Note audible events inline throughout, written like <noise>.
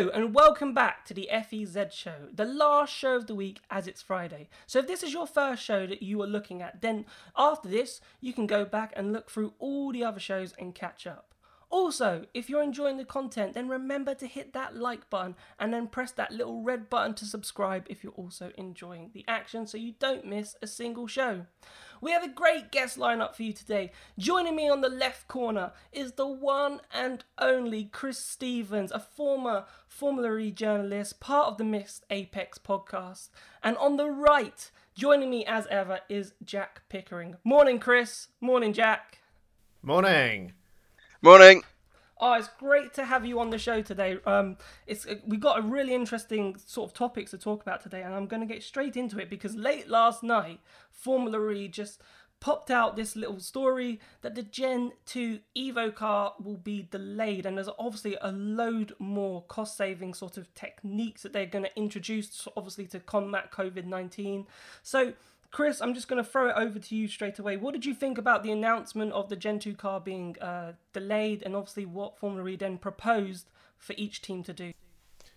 Hello and welcome back to the FEZ show, the last show of the week as it's Friday. So if this is your first show that you are looking at, then after this, you can go back and look through all the other shows and catch up. Also, if you're enjoying the content, then remember to hit that like button and then press that little red button to subscribe if you're also enjoying the action so you don't miss a single show. We have a great guest lineup for you today. Joining me on the left corner is the one and only Chris Stevens, a former Formula E journalist, part of the Missed Apex podcast. And on the right, joining me as ever, is Jack Pickering. Morning, Chris. Morning, Jack. Morning. Morning. Oh, it's great to have you on the show today. Um, it's we got a really interesting sort of topics to talk about today, and I'm going to get straight into it because late last night, Formula E just popped out this little story that the Gen 2 Evo car will be delayed, and there's obviously a load more cost saving sort of techniques that they're going to introduce, obviously, to combat COVID 19. So, Chris, I'm just going to throw it over to you straight away. What did you think about the announcement of the Gen 2 car being uh, delayed and obviously what Formula E then proposed for each team to do?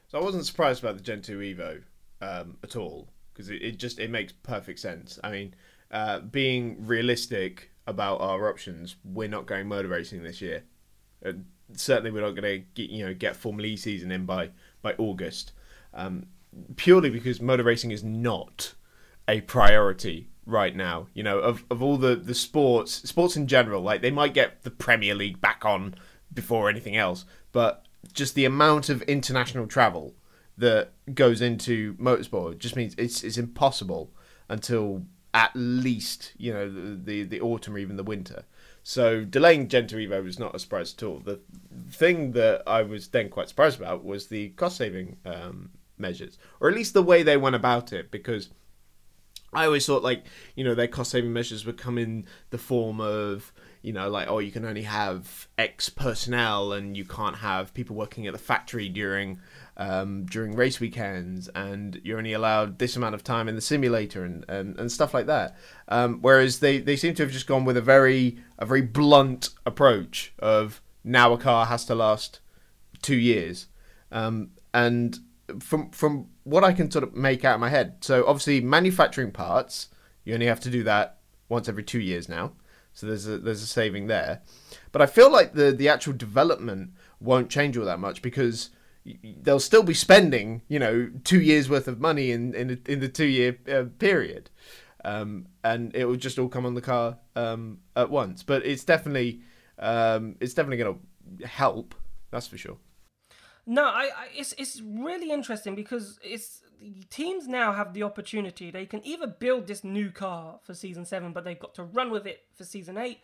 So I wasn't surprised about the Gen 2 Evo um, at all because it, it, just it makes perfect sense. I mean, uh, being realistic about our options, we're not going motor racing this year. Uh, certainly, we're not going to get you know get Formula E season in by by August, um, purely because motor racing is not a priority right now. You know, of, of all the, the sports, sports in general, like they might get the Premier League back on before anything else, but just the amount of international travel that goes into motorsport just means it's it's impossible until at least you know the the, the autumn or even the winter. So delaying Gen 2 Evo was not a surprise at all. The thing that I was then quite surprised about was the cost saving um, measures, or at least the way they went about it, because I always thought like you know their cost saving measures would come in the form of you know like oh you can only have X personnel and you can't have people working at the factory during um, during race weekends and you're only allowed this amount of time in the simulator and, and, and stuff like that. Um, whereas they, they seem to have just gone with a very a very blunt approach of now a car has to last two years um, and from from what I can sort of make out of my head. So obviously, manufacturing parts, you only have to do that once every two years now. So there's a there's a saving there. But I feel like the the actual development won't change all that much because they'll still be spending you know two years worth of money in in, in the two year uh, period. Um, and it will just all come on the car um, at once. But it's definitely um, it's definitely going to help. That's for sure. No, I, I, it's it's really interesting because it's teams now have the opportunity. They can either build this new car for season seven, but they've got to run with it for season eight,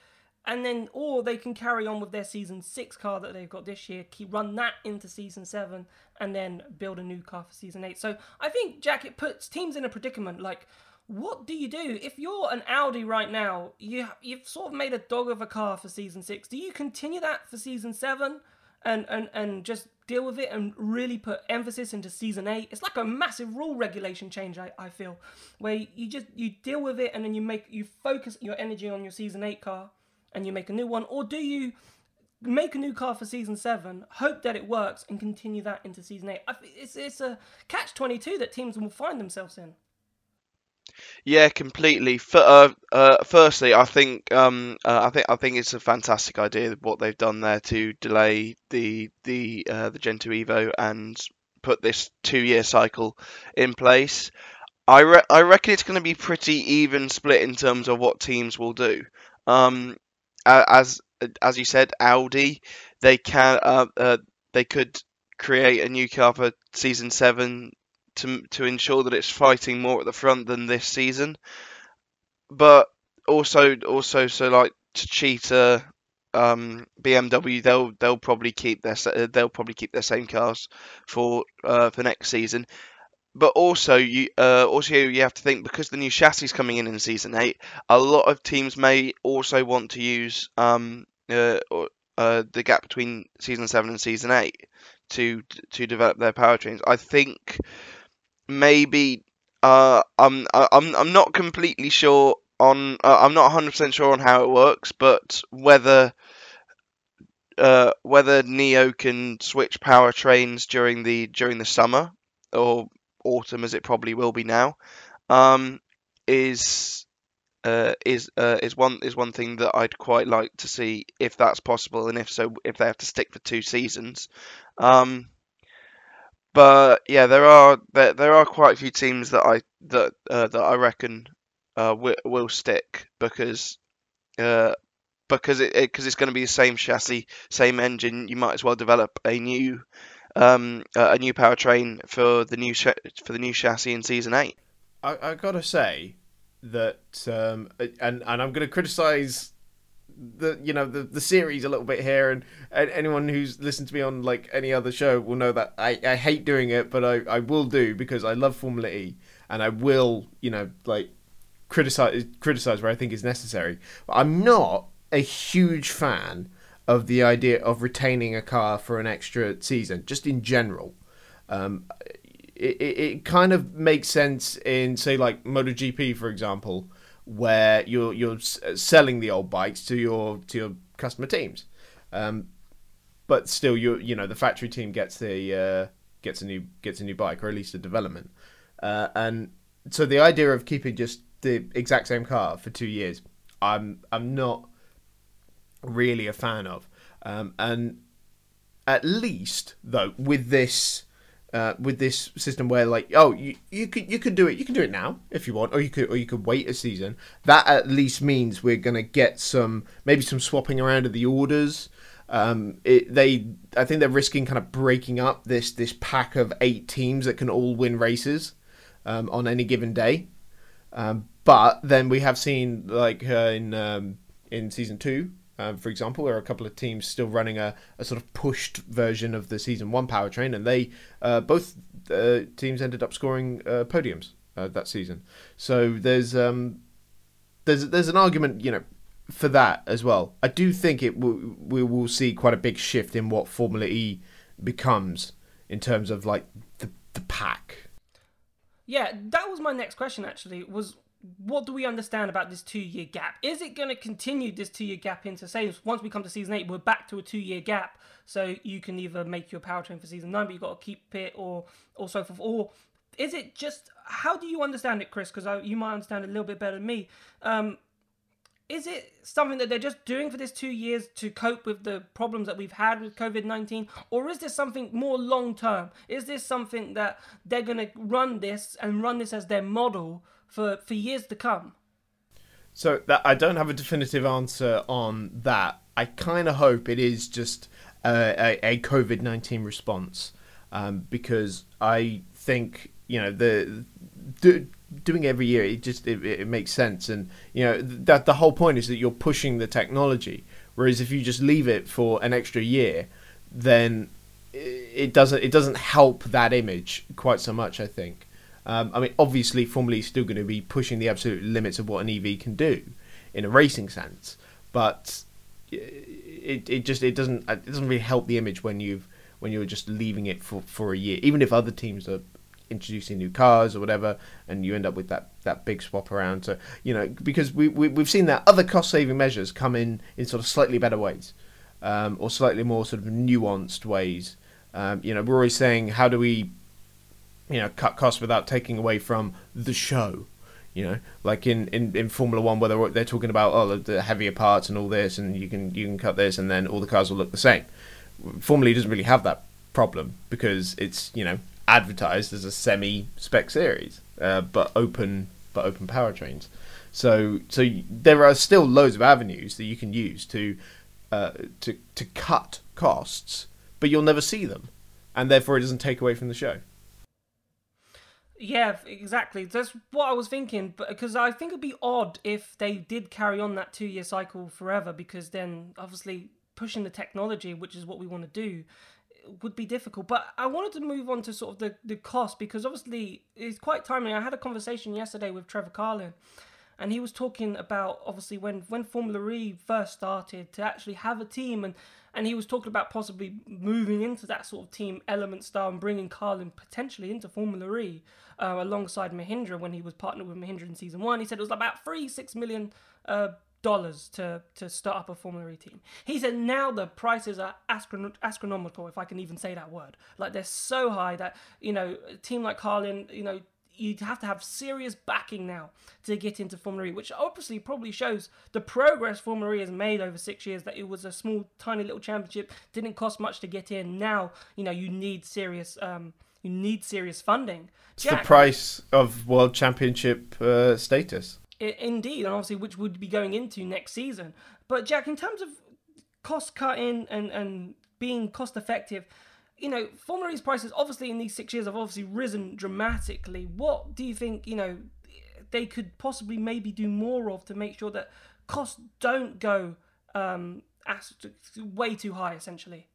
and then or they can carry on with their season six car that they've got this year, keep run that into season seven, and then build a new car for season eight. So I think Jack, it puts teams in a predicament like. What do you do if you're an Audi right now? You you've sort of made a dog of a car for season six. Do you continue that for season seven, and and and just deal with it and really put emphasis into season eight. It's like a massive rule regulation change, I, I feel, where you just you deal with it and then you make you focus your energy on your season eight car and you make a new one, or do you make a new car for season seven, hope that it works, and continue that into season eight? It's it's a catch twenty two that teams will find themselves in. Yeah, completely. For, uh, uh, firstly, I think um, uh, I think I think it's a fantastic idea what they've done there to delay the the uh, the Gen 2 Evo and put this two year cycle in place. I re- I reckon it's going to be pretty even split in terms of what teams will do. Um, as as you said, Audi they can uh, uh, they could create a new car for season seven to to ensure that it's fighting more at the front than this season. But also, also, so like Techeetah, um, BMW, they'll they'll probably keep their they'll probably keep their same cars for uh, for next season. But also, you uh, also you have to think because the new chassis is coming in in season eight, a lot of teams may also want to use um, uh, uh, the gap between season seven and season eight to to develop their powertrains. I think maybe uh, I'm I'm I'm not completely sure on uh, I'm not 100% sure on how it works, but whether uh, whether NIO can switch powertrains during the during the summer or autumn, as it probably will be now, um, is uh, is uh, is one is one thing that I'd quite like to see if that's possible, and if so, if they have to stick for two seasons. Um, but yeah, there are there, there are quite a few teams that I that uh, that I reckon uh, will, stick because uh, because it because it, it's going to be the same chassis, same engine. You might as well develop a new um, a new powertrain for the new for the new chassis in season eight. I, I gotta say that, um, and and I'm gonna criticize the you know the the series a little bit here, and, and anyone who's listened to me on like any other show will know that I, I hate doing it, but I, I will do because I love Formula E, and I will you know like criticize criticize where I think is necessary. But I'm not a huge fan of the idea of retaining a car for an extra season, just in general. Um, it, it, it kind of makes sense in say like MotoGP, for example, where you're you're selling the old bikes to your to your customer teams, um, but still you you know the factory team gets the uh, gets a new gets a new bike or at least a development, uh, and so the idea of keeping just the exact same car for two years, I'm I'm not really a fan of, um, and at least though with this uh, with this system where like oh you, you could you could do it you can do it now if you want or you could or you could wait a season. That at least means we're gonna get some maybe some swapping around of the orders. Um, it, they I think they're risking kind of breaking up this this pack of eight teams that can all win races um, on any given day. Um, but then we have seen like uh, in um, in season two um, for example, there are a couple of teams still running a, a sort of pushed version of the season one powertrain, and they uh, both uh, teams ended up scoring uh, podiums uh, that season. So there's um, there's there's an argument, you know, for that as well. I do think it w- we will see quite a big shift in what Formula E becomes in terms of like the the pack. Yeah, that was my next question. Actually, was what do we understand about this two year gap? Is it going to continue this two year gap into say once we come to season eight, we're back to a two year gap, so you can either make your powertrain for season nine, but you've got to keep it, or or so forth, or is it just how do you understand it, Chris? Because you might understand a little bit better than me. Um, is it something that they're just doing for this two years to cope with the problems that we've had with COVID 19? Or is this something more long term? Is this something that they're going to run this and run this as their model for, for years to come? So that I don't have a definitive answer on that. I kind of hope it is just a, a, a COVID nineteen response, um, because I think you know the, doing every year it just it, it makes sense, and you know that the whole point is that you're pushing the technology. Whereas if you just leave it for an extra year, then it doesn't it doesn't help that image quite so much. I think. Um, I mean, obviously, Formula E is still going to be pushing the absolute limits of what an EV can do in a racing sense, but it, it just it doesn't it doesn't really help the image when you've when you're just leaving it for, for a year, even if other teams are introducing new cars or whatever, and you end up with that, that big swap around. So you know because we, we we've seen that other cost saving measures come in in sort of slightly better ways, um, or slightly more sort of nuanced ways. Um, you know, we're always saying how do we you know cut costs without taking away from the show you know? Like in, in, in formula one where they're, they're talking about oh the heavier parts and all this and you can you can cut this and then all the cars will look the same. Formula e doesn't really have that problem because it's you know advertised as a semi spec series uh, but open but open powertrains. So so there are still loads of avenues that you can use to uh, to to cut costs but you'll never see them and therefore it doesn't take away from the show yeah, exactly. That's what I was thinking, because I think it'd be odd if they did carry on that two-year cycle forever, because then obviously pushing the technology, which is what we want to do, would be difficult. But I wanted to move on to sort of the the cost because obviously it's quite timely. I had a conversation yesterday with Trevor Carlin, and he was talking about obviously when when Formula E first started to actually have a team and and he was talking about possibly moving into that sort of team element style and bringing Carlin potentially into Formula E uh, alongside Mahindra when he was partnered with Mahindra in season one. He said it was about three six million uh, dollars to to start up a Formula E team. He said now the prices are astron- astronomical, if I can even say that word. Like they're so high that you know a team like Carlin, you know. You'd have to have serious backing now to get into Formula E, which obviously probably shows the progress Formula E has made over six years. That it was a small, tiny little championship, didn't cost much to get in. Now, you know, you need serious, um, you need serious funding. It's the price of world championship uh, status. I- indeed, and obviously which would be going into next season. But Jack, in terms of cost cutting and and being cost effective, you know, Formula E's prices obviously in these six years have obviously risen dramatically. What do you think? You know, they could possibly maybe do more of to make sure that costs don't go um, way too high, essentially.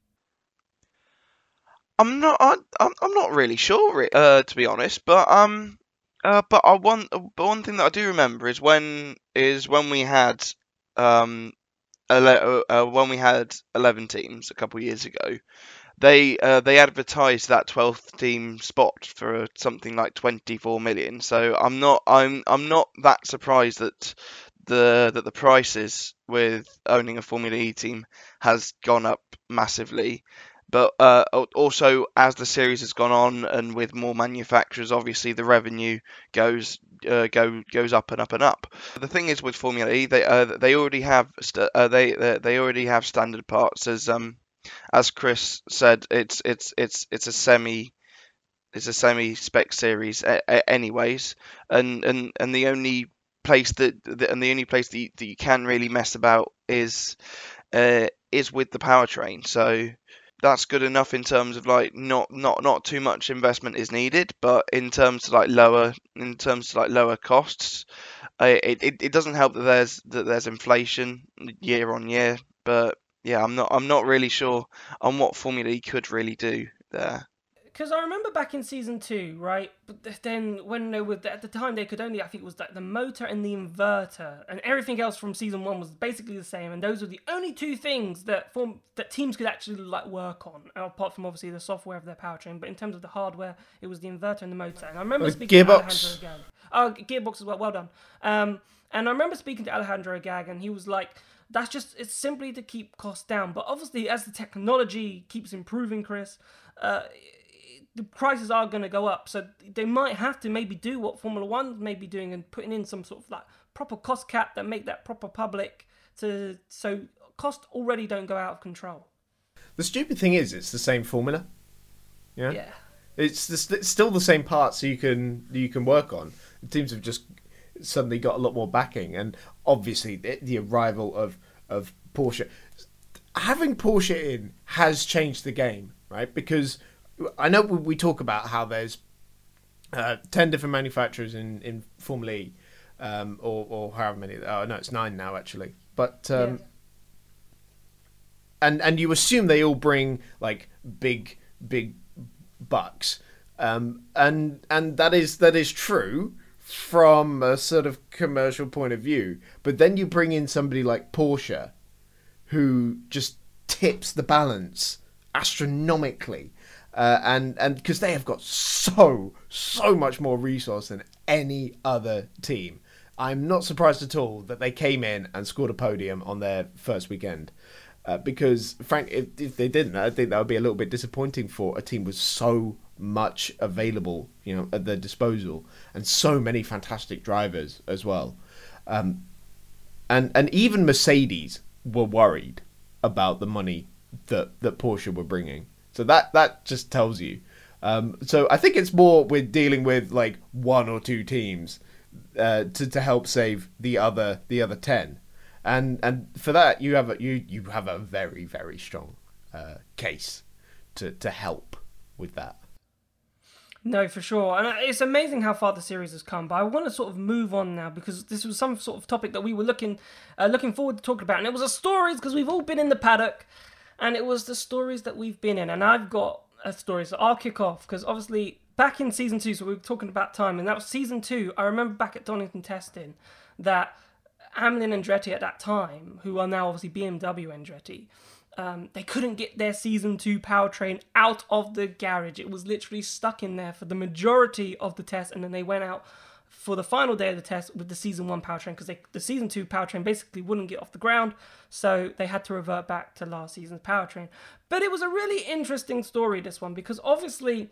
I'm not. I'm. I'm not really sure, uh, to be honest. But um, uh, but I want. But one thing that I do remember is when is when we had um, ele- uh, when we had eleven teams a couple of years ago. They uh, they advertised that twelfth team spot for something like twenty four million. So I'm not. I'm. I'm not that surprised that the that the prices with owning a Formula E team has gone up massively. But uh, also, as the series has gone on, and with more manufacturers, obviously the revenue goes uh, go goes up and up and up. The thing is with Formula E, they uh, they already have st- uh, they they already have standard parts. As um as Chris said, it's it's it's it's a semi it's a semi spec series a- a- anyways, and and and the only place that, and the only place that you, that you can really mess about is uh, is with the powertrain. So that's good enough in terms of like not not not too much investment is needed, but in terms of like lower in terms of like lower costs, uh, it, it it doesn't help that there's that there's inflation year on year. But yeah, I'm not I'm not really sure on what Formula E could really do there. because I remember back in season two, right? But then when they were at the time, they could only I think it was like the motor and the inverter, and everything else from season one was basically the same. And those were the only two things that form that teams could actually like work on, apart from obviously the software of their powertrain. But in terms of the hardware, it was the inverter and the motor. And I remember The speaking gearbox. to Alejandro Agag. Oh, gearbox as well. Well done. Um, and I remember speaking to Alejandro Agag, and he was like. That's just it's simply to keep costs down. But obviously, as the technology keeps improving, Chris, uh, the prices are going to go up. So they might have to maybe do what Formula One's maybe doing and putting in some sort of like proper cost cap that make that proper public to so costs already don't go out of control. The stupid thing is, it's the same formula. Yeah. Yeah. It's, the, it's still the same parts you can you can work on. The teams have just suddenly got a lot more backing, and obviously the, the arrival of of Porsche, having Porsche in has changed the game, right? Because I know we, talk about how there's uh, ten different manufacturers in in Formula E, um, or or however many. Oh no, it's nine now actually. But um, Yeah. and and you assume they all bring like big big bucks um and and that is that is true from a sort of commercial point of view but then you bring in somebody like Porsche who just tips the balance astronomically uh, and and because they have got so so much more resource than any other team. I'm not surprised at all that they came in and scored a podium on their first weekend uh, because frank if, if they didn't i think that would be a little bit disappointing for a team with so much available you know at their disposal and so many fantastic drivers as well um, and and even Mercedes were worried about the money that that Porsche were bringing. So that that just tells you. Um, so I think it's more with dealing with like one or two teams uh, to to help save the other the other ten, and and for that you have a, you you have a very very strong uh, case to to help with that. No, for sure, and uh, it's amazing how far the series has come. But I want to sort of move on now because this was some sort of topic that we were looking, uh, looking forward to talking about, and it was the stories because we've all been in the paddock, and it was the stories that we've been in, and I've got a story, so I'll kick off because obviously back in season two, so we were talking about time, and that was season two. I remember back at Donington testing that Amlin Andretti at that time, who are now obviously BMW Andretti, um, they couldn't get their season two powertrain out of the garage. It was literally stuck in there for the majority of the test, and then they went out for the final day of the test with the season one powertrain because the season two powertrain basically wouldn't get off the ground, so they had to revert back to last season's powertrain. But it was a really interesting story, this one, because obviously,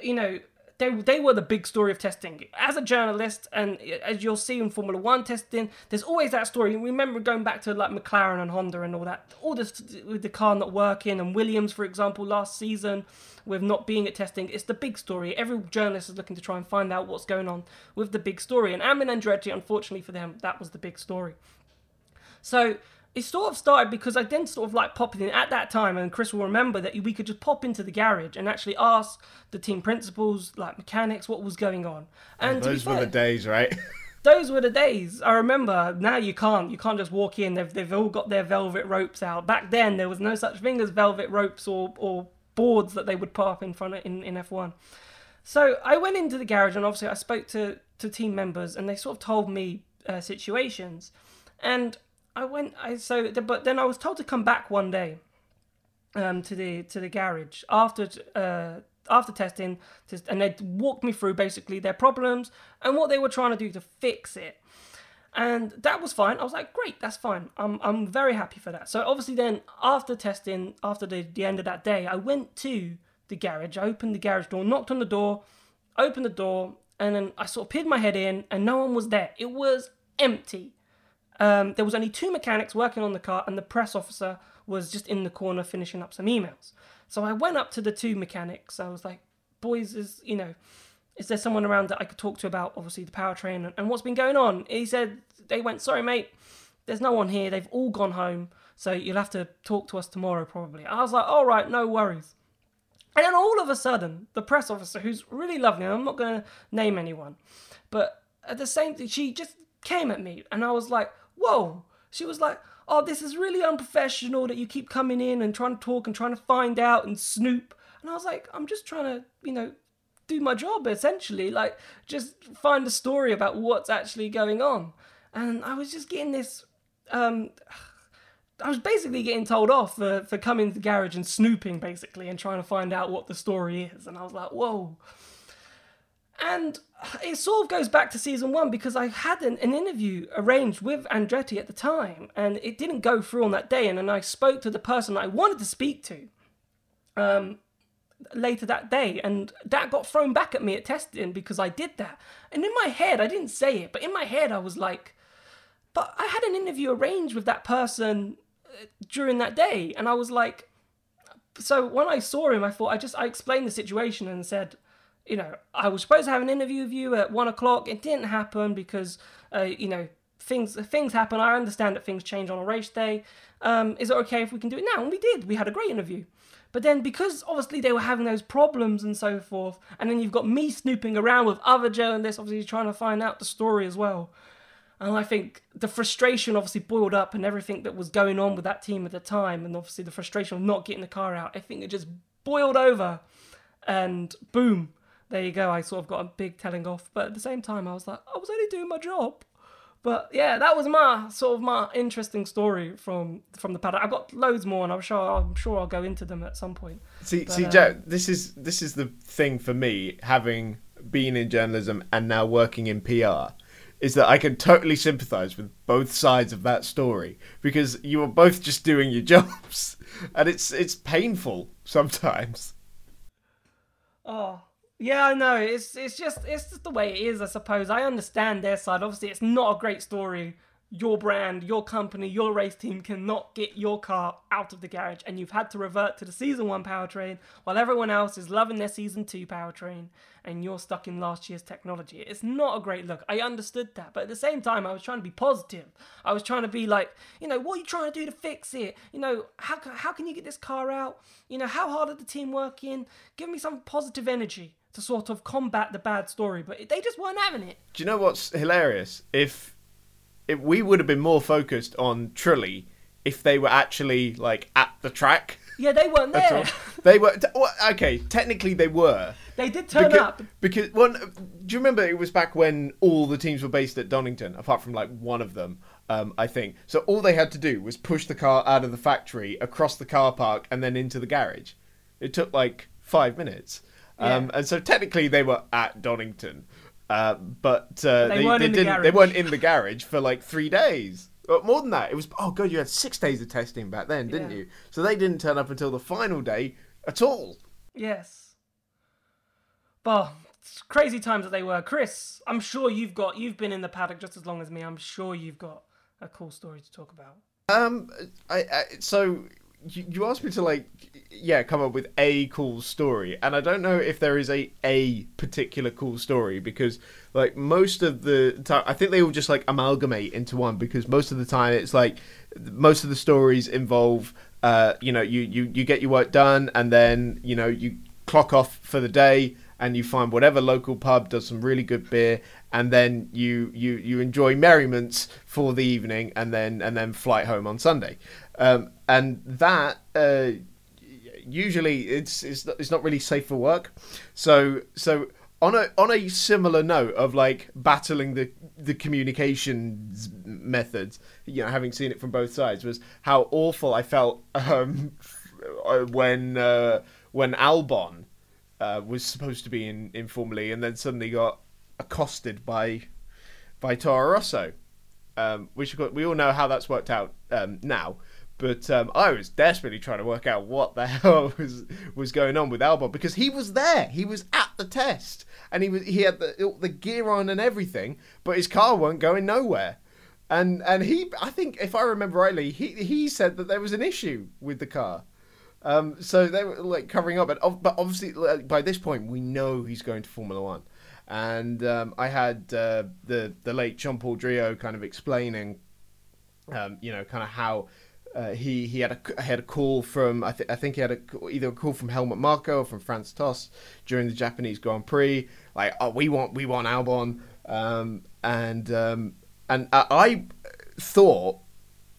you know, they, they were the big story of testing. As a journalist, and as you'll see in Formula One testing, there's always that story. Remember going back to like McLaren and Honda and all that, all this with the car not working, and Williams, for example, last season with not being at testing. It's the big story. Every journalist is looking to try and find out what's going on with the big story. And Amlin Andretti, unfortunately for them, that was the big story. So it sort of started because I then sort of like popped in at that time, and Chris will remember that we could just pop into the garage and actually ask the team principals, like mechanics, what was going on. And those fair, were the days, right? <laughs> those were the days. I remember. Now you can't. You can't just walk in. They've they've all got their velvet ropes out. Back then there was no such thing as velvet ropes or or boards that they would put up in front of in in F1. So I went into the garage and obviously I spoke to to team members and they sort of told me uh, situations and I went. I so, but then I was told to come back one day, um, to the to the garage after uh after testing, and they walked me through basically their problems and what they were trying to do to fix it. And that was fine. I was like, great, that's fine. I'm I'm very happy for that. So obviously then after testing, after the, the end of that day, I went to the garage, I opened the garage door, knocked on the door, opened the door, and then I sort of peered my head in and no one was there. It was empty. Um, there was only two mechanics working on the car, and the press officer was just in the corner finishing up some emails. So I went up to the two mechanics. I was like, "Boys, is you know, is there someone around that I could talk to about obviously the powertrain and, and what's been going on?" He said they went, "Sorry, mate, there's no one here. They've all gone home, so you'll have to talk to us tomorrow probably." I was like, "All right, no worries." And then all of a sudden, the press officer, who's really lovely, I'm not going to name anyone, but at the same thing, she just came at me, and I was like, whoa. She was like, oh, this is really unprofessional that you keep coming in and trying to talk and trying to find out and snoop. And I was like, I'm just trying to, you know, do my job essentially, like just find a story about what's actually going on. And I was just getting this, um, I was basically getting told off for, for coming to the garage and snooping basically and trying to find out what the story is. And I was like, whoa. And it sort of goes back to season one because I had an, an, interview arranged with Andretti at the time, and it didn't go through on that day. And then I spoke to the person I wanted to speak to um, later that day, and that got thrown back at me at testing because I did that. And in my head, I didn't say it, but in my head, I was like, "But I had an interview arranged with that person uh, during that day," and I was like. So when I saw him, I thought I just I explained the situation and said, you know, I was supposed to have an interview with you at one o'clock. It didn't happen because, uh, you know, things things happen. I understand that things change on a race day. Um, is it okay if we can do it now? And we did. We had a great interview. But then, because obviously they were having those problems and so forth, and then you've got me snooping around with other journalists, obviously trying to find out the story as well. And I think the frustration obviously boiled up and everything that was going on with that team at the time, and obviously the frustration of not getting the car out, I think it just boiled over. And boom, there you go. I sort of got a big telling off, but at the same time, I was like, I was only doing my job. But yeah, that was my sort of my interesting story from from the paddock. I've got loads more, and I'm sure I'm sure I'll go into them at some point. See, but, see, uh, Jack, this is this is the thing for me, having been in journalism and now working in PR, is that I can totally sympathise with both sides of that story because you are both just doing your <laughs> jobs, and it's it's painful sometimes. Oh, yeah, I know. It's it's just it's just the way it is, I suppose. I understand their side. Obviously, it's not a great story. Your brand, your company, your race team cannot get your car out of the garage, and you've had to revert to the season one powertrain while everyone else is loving their season two powertrain, and you're stuck in last year's technology. It's not a great look. I understood that, but at the same time, I was trying to be positive. I was trying to be like, you know, what are you trying to do to fix it? You know, how how can you get this car out? You know, how hard are the team working? Give me some positive energy to sort of combat the bad story, but they just weren't having it. Do you know what's hilarious? If if we would have been more focused on Trulli if they were actually like at the track. Yeah, they weren't there. They were well, okay. Technically, they were. They did turn because, up. because one. Do you remember it was back when all the teams were based at Donington, apart from like one of them, um, I think. So all they had to do was push the car out of the factory, across the car park, and then into the garage. It took like five minutes. Um, Yeah. and so technically they were at Donington. Uh, but uh, They they, weren't they the didn't. They weren't in the garage for like three days. But more than that, it was. Oh god, you had six days of testing back then, didn't Yeah. you? So they didn't turn up until the final day at all. Yes. Well, it's crazy times that they were. Chris, I'm sure you've got you've been in the paddock just as long as me. I'm sure you've got a cool story to talk about. Um, I, I so you, asked me to like, yeah, come up with a cool story, and I don't know if there is a a particular cool story because like most of the time, I think they all just like amalgamate into one because most of the time it's like most of the stories involve, uh, you know, you you you get your work done, and then you know you clock off for the day. And you find whatever local pub does some really good beer, and then you you you enjoy merriments for the evening, and then and then flight home on Sunday, um, and that uh, usually it's it's not, it's not really safe for work. So so on a on a similar note of like battling the the communications methods, you know, having seen it from both sides, was how awful I felt um, <laughs> when uh, when Albon uh, was supposed to be in informally, and then suddenly got accosted by by Toro Rosso, um, which we all know how that's worked out um, now. But um, I was desperately trying to work out what the <laughs> hell was was going on with Albon because he was there, he was at the test, and he was he had the the gear on and everything, but his car weren't going nowhere. And and he, I think, if I remember rightly, he he said that there was an issue with the car. Um, so they were like covering up, but, but obviously by this point we know he's going to Formula One. And um, I had uh, the the late John Paul Driot kind of explaining, um, you know, kind of how uh, he he had a had a call from I, th- I think he had a, either a call from Helmut Marko or from Franz Tost during the Japanese Grand Prix, like oh we want we want Albon, um, and um, and I, I thought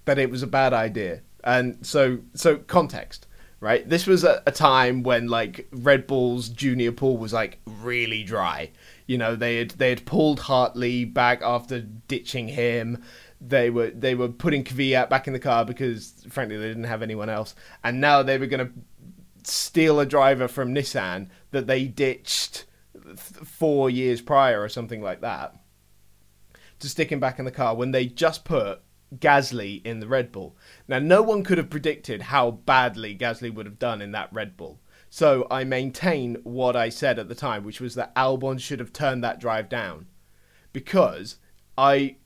that it was a bad idea, and so so context right? This was a, a time when like Red Bull's junior pool was like really dry. You know, they had they had pulled Hartley back after ditching him. They were they were putting Kvyat back in the car because frankly they didn't have anyone else, and now they were going to steal a driver from Nissan that they ditched th- four years prior or something like that to stick him back in the car when they just put Gasly in the Red Bull. Now, no one could have predicted how badly Gasly would have done in that Red Bull. So I maintain what I said at the time, which was that Albon should have turned that drive down. Because I,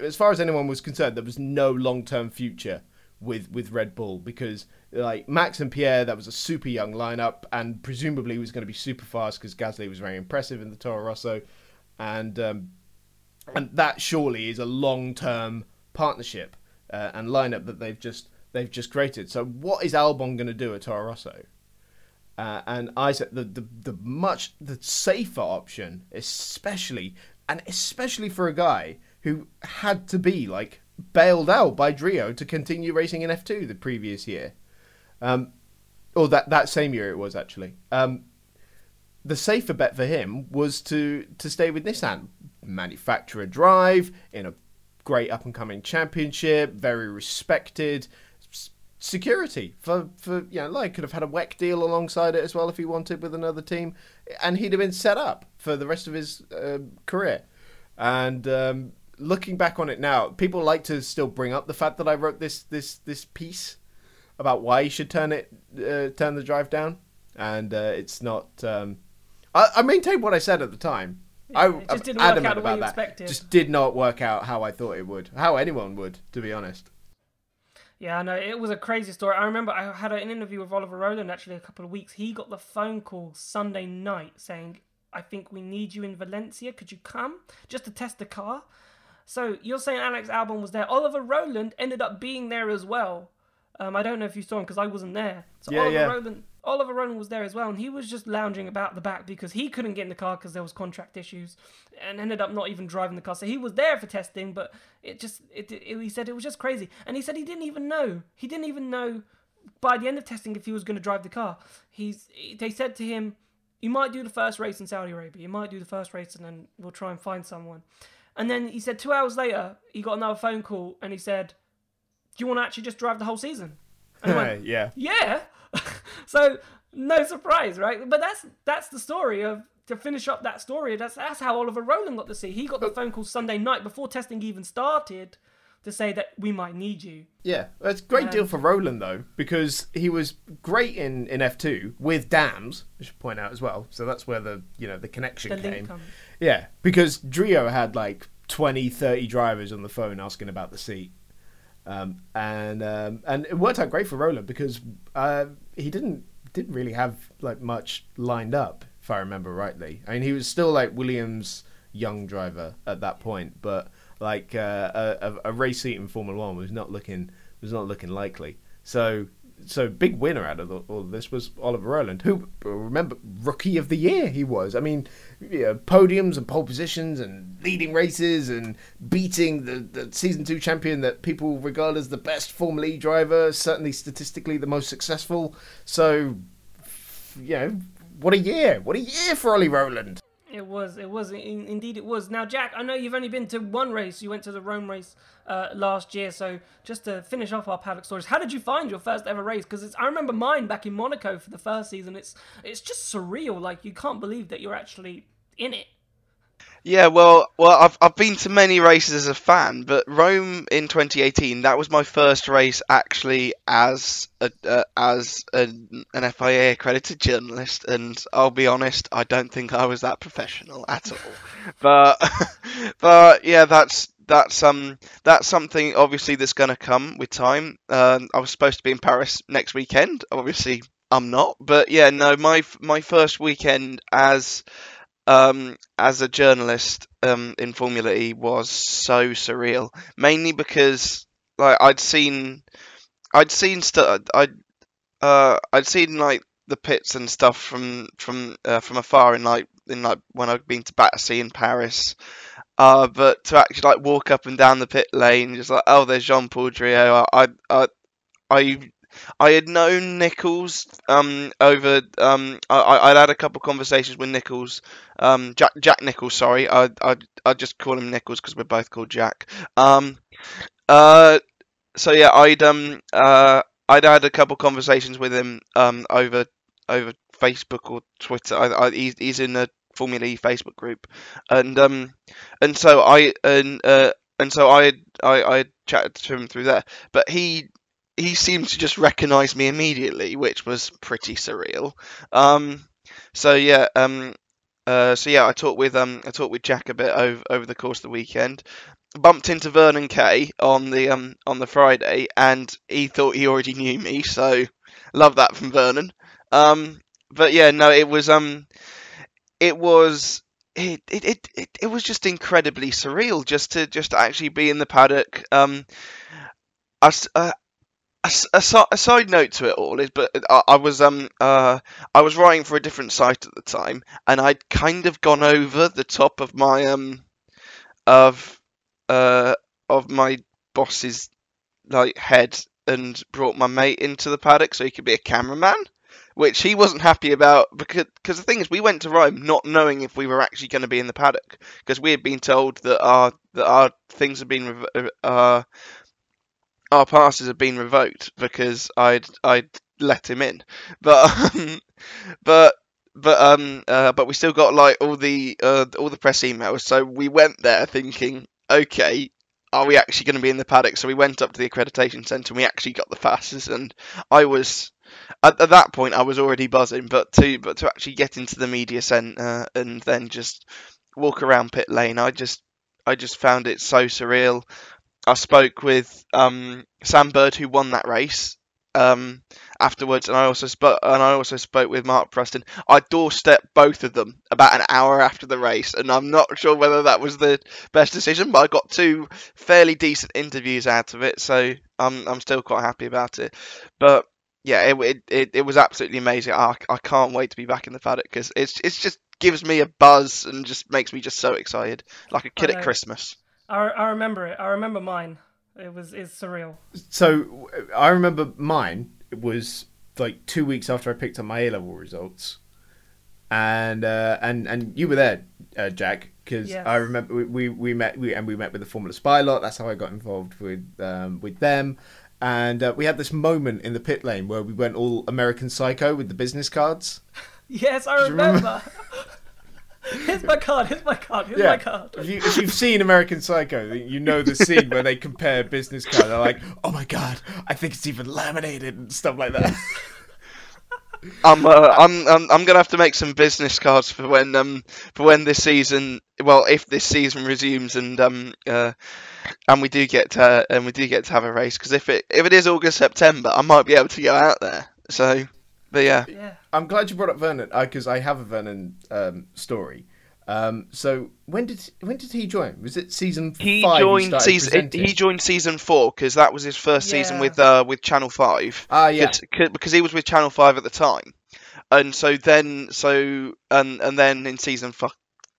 as far as anyone was concerned, there was no long term future with, with Red Bull. Because, like, Max and Pierre, that was a super young lineup, and presumably was going to be super fast because Gasly was very impressive in the Toro Rosso. And, um, and that surely is a long term partnership uh, and lineup that they've just they've just created. So what is Albon going to do at Toro Rosso? Uh, and I said the, the the much the safer option, especially and especially for a guy who had to be like bailed out by Driot to continue racing in F2 the previous year, um, or that that same year it was actually. Um, the safer bet for him was to to stay with Nissan, manufacture a drive in a great up and coming championship, very respected security for for you know like could have had a WEC deal alongside it as well if he wanted with another team, and he'd have been set up for the rest of his uh, career. And um, looking back on it now, people like to still bring up the fact that I wrote this this this piece about why you should turn it uh, turn the drive down, and uh, it's not. Um, I, I maintain what I said at the time. I, it just didn't work out adamant the way about that. expected. Just did not work out how I thought it would. How anyone would, to be honest. Yeah, I know it was a crazy story. I remember I had an interview with Oliver Rowland actually a couple of weeks. He got the phone call Sunday night saying, "I think we need you in Valencia. Could you come just to test the car?" So you're saying Alex Albon was there. Oliver Rowland ended up being there as well. Um, I don't know if you saw him because I wasn't there. So Yeah, Oliver yeah. Rowland, Oliver Rowland was there as well, and he was just lounging about the back because he couldn't get in the car because there was contract issues, and ended up not even driving the car. So he was there for testing, but it just it, it he said it was just crazy, and he said he didn't even know. He didn't even know by the end of testing if he was going to drive the car. He's they said to him, "You might do the first race in Saudi Arabia. You might do the first race, and then we'll try and find someone." And then he said two hours later, he got another phone call, and he said, "Do you want to actually just drive the whole season?" Went, <laughs> yeah. yeah. <laughs> so no surprise, right? But that's that's the story of to finish up that story, that's that's how Oliver Rowland got the seat. He got the oh. phone call Sunday night before testing even started to say that we might need you. Yeah, it's a great Um, deal for Rowland though because he was great in, in F two with Dams. I should point out as well. So that's where the you know the connection The came. Yeah, because Driot had like 20, 30 drivers on the phone asking about the seat. Um, and um, and it worked out great for Rowland because uh, he didn't didn't really have like much lined up if I remember rightly. I mean, he was still like Williams' young driver at that point, but like uh, a, a- race seat in Formula One was not looking was not looking likely. So so big winner out of the, all of this was Oliver Rowland, who remember rookie of the year he was. I mean, yeah, podiums and pole positions and leading races and beating the, the season two champion that people regard as the best Formula E driver, certainly statistically the most successful. So, you know, what a year! What a year for Ollie Rowland. It was, it was, in, indeed it was. Now, Jack, I know you've only been to one race. You went to the Rome race uh, last year. So, just to finish off our paddock stories, how did you find your first ever race? Because I remember mine back in Monaco for the first season. It's it's just surreal. Like you can't believe that you're actually in it. Yeah, well, well, I've I've been to many races as a fan, but Rome in 2018 that was my first race actually as a uh, as an, an FIA accredited journalist, and I'll be honest, I don't think I was that professional at all. <laughs> but <laughs> but yeah, that's that's um that's something obviously that's going to come with time. Um, I was supposed to be in Paris next weekend. Obviously, I'm not. But yeah, no, my my first weekend as um, as a journalist um, in Formula E was so surreal. Mainly because like I'd seen, I'd seen stuff. I'd uh, I'd seen like the pits and stuff from from uh, from afar in like in like when I'd been to Battersea in Paris. Uh, but to actually like walk up and down the pit lane, just like oh, there's Jean Paul Driot. I I I I had known Nicholls um, over. Um, I, I'd had a couple conversations with Nicholls, um, Jack Jack Nicholls. Sorry, I I I just call him Nicholls because we're both called Jack. Um, uh, so yeah, I'd um uh I'd had a couple conversations with him um over over Facebook or Twitter. I, I, he's he's in a Formula E Facebook group, and um and so I and uh and so I I I chatted to him through there, but he he seemed to just recognize me immediately, which was pretty surreal. Um, so yeah, um, uh, so yeah, I talked with um, I talked with Jack a bit over over the course of the weekend. Bumped into Vernon Kay on the um on the Friday, and he thought he already knew me, so love that from Vernon. Um, but yeah, no, it was um, it was. It, it, it, it, was just incredibly surreal just to just to actually be in the paddock. Um, I, uh, a, a side note to it all is, but I, I was um uh I was writing for a different site at the time, and I'd kind of gone over the top of my um of uh of my boss's like head and brought my mate into the paddock so he could be a cameraman, which he wasn't happy about because cause the thing is we went to Rome not knowing if we were actually going to be in the paddock because we had been told that our that our things had been uh our passes had been revoked because I'd I'd let him in, but <laughs> um, but but um uh, but we still got like all the uh, all the press emails, so we went there thinking, okay, are we actually going to be in the paddock? So we went up to the accreditation centre and we actually got the passes, and I was at, at that point I was already buzzing, but to but to actually get into the media centre and then just walk around pit lane, I just I just found it so surreal. I spoke with um, Sam Bird, who won that race um, afterwards, and I also spoke and I also spoke with Mark Preston. I doorstepped both of them about an hour after the race, and I'm not sure whether that was the best decision, but I got two fairly decent interviews out of it, so I'm I'm still quite happy about it. But yeah, it it, it, it was absolutely amazing. I, I can't wait to be back in the paddock because it's it's just gives me a buzz and just makes me just so excited, like a kid at Christmas. I, I remember it. I remember mine. It was it's surreal. So I remember mine was like two weeks after I picked up my A level results, and uh, and and you were there, uh, Jack, because Yes. I remember we, we, we met we, and we met with the Formula Spy lot. That's how I got involved with um, with them, and uh, we had this moment in the pit lane where we went all American Psycho with the business cards. <laughs> Yes, I remember? remember. <laughs> here's my card. Here's my card. Here's Yeah. my card. If, you, if you've seen American Psycho, you know the scene where they compare business cards. They're like, "Oh my god, I think it's even laminated and stuff like that." <laughs> I'm, uh, I'm, I'm, I'm gonna have to make some business cards for when, um, for when this season, well, if this season resumes and, um, uh, and we do get to, and we do get to have a race, because if it, if it is August, September, I might be able to go out there. So, but yeah, Yeah. I'm glad you brought up Vernon because I have a Vernon um, story. Um, so when did when did he join? Was it season he five? joined started season, presenting? he joined season four because that was his first season with, uh, with Channel Five. Ah, yeah. 'Cause- 'cause- because he was with Channel Five at the time, and so then so and and then in season five.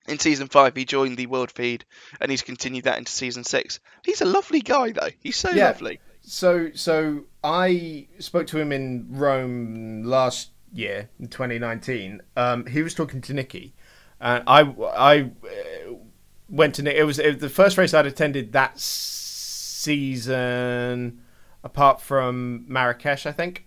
In season five, he joined the World Feed, and he's continued that into season six. He's a lovely guy, though. He's so Yeah. lovely. So so I spoke to him in Rome last year in 2019. Um, he was talking to Nikki, and I I uh, went to. It was, it was the first race I'd attended that season, apart from Marrakesh, I think.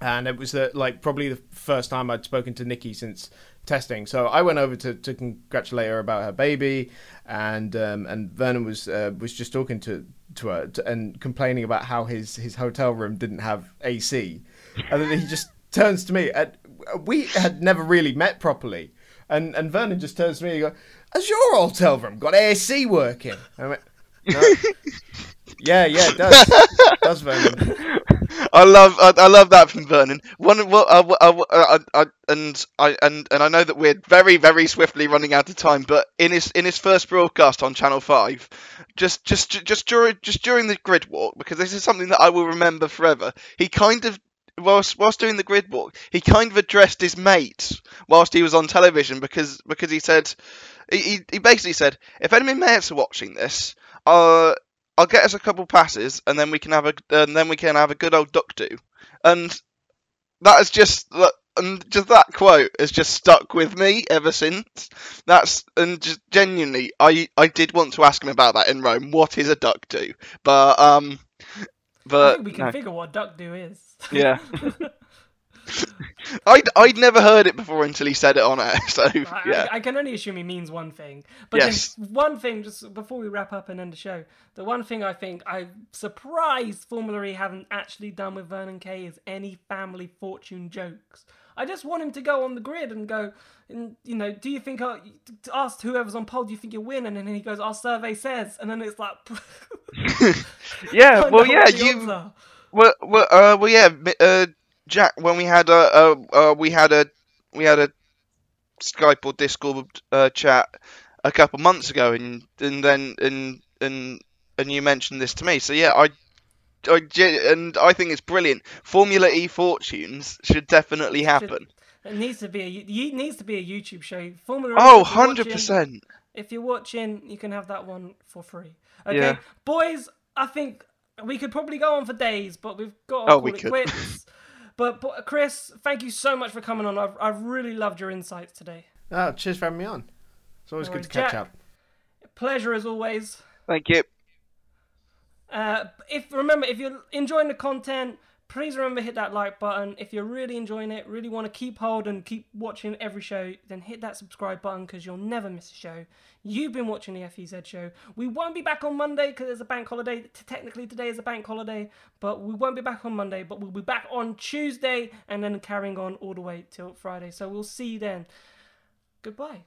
And it was uh, like probably the first time I'd spoken to Nikki since testing. So I went over to, to congratulate her about her baby, and um, and Vernon was uh, was just talking to to her to, and complaining about how his his hotel room didn't have AC, and then he just turns to me. And we had never really met properly, and and Vernon just turns to me and goes, "Has your hotel room got AC working?" I went, no. <laughs> "Yeah, yeah, it does, it <laughs> does Vernon." I love I, I love that from Vernon. One well, uh, uh, and I and and I know that we're very very swiftly running out of time. But in his in his first broadcast on Channel Five, just just just during just during the grid walk, because this is something that I will remember forever. He kind of whilst whilst doing the grid walk, he kind of addressed his mates whilst he was on television because because he said he he, basically said if any mates are watching this, uh. I'll get us a couple passes, and then we can have a and then we can have a good old duck do, and that is just that- and just that quote has just stuck with me ever since. That's and just genuinely, I I did want to ask him about that in Rome. What is a duck do? But um, but think we can no. figure what duck do is. <laughs> yeah, <laughs> I'd I'd never heard it before until he said it on air. <laughs> So I, yeah, I, I can only assume he means one thing. But Yes. one thing, just before we wrap up and end the show, the one thing I think I'm surprised Formula E haven't actually done with Vernon Kay is any family fortune jokes. I just want him to go on the grid and go, and, you know, do you think, uh, ask whoever's on pole, do you think you'll win? And then he goes, our survey says. And then it's like, <laughs> <laughs> yeah. Well, yeah. what the odds You well, well, uh, well, yeah. Uh, Jack, when we had a uh, uh, we had a we had a Skype or Discord uh, chat a couple months ago, and and then and and and you mentioned this to me. So yeah, I. I and I think it's brilliant. Formula E fortunes should definitely happen. It needs to be a it needs to be a YouTube show. Formula Oh, if you're watching- 100%. If you're watching, you can have that one for free. Okay, Yeah. boys. I think we could probably go on for days, but we've got to Oh, call we it could. quits. <laughs> but, but Chris, thank you so much for coming on. I've, I've really loved your insights today. Oh, cheers for having me on. It's always No good to catch Jack. up. Pleasure as always. Thank you. Uh, if remember, if you're enjoying the content, please remember hit that like button. If you're really enjoying it, really want to keep hold and keep watching every show, then hit that subscribe button because you'll never miss a show. You've been watching the FEZ show. We won't be back on Monday because there's a bank holiday. Technically, today is a bank holiday, but we won't be back on Monday. But we'll be back on Tuesday and then carrying on all the way till Friday. So we'll see you then. Goodbye.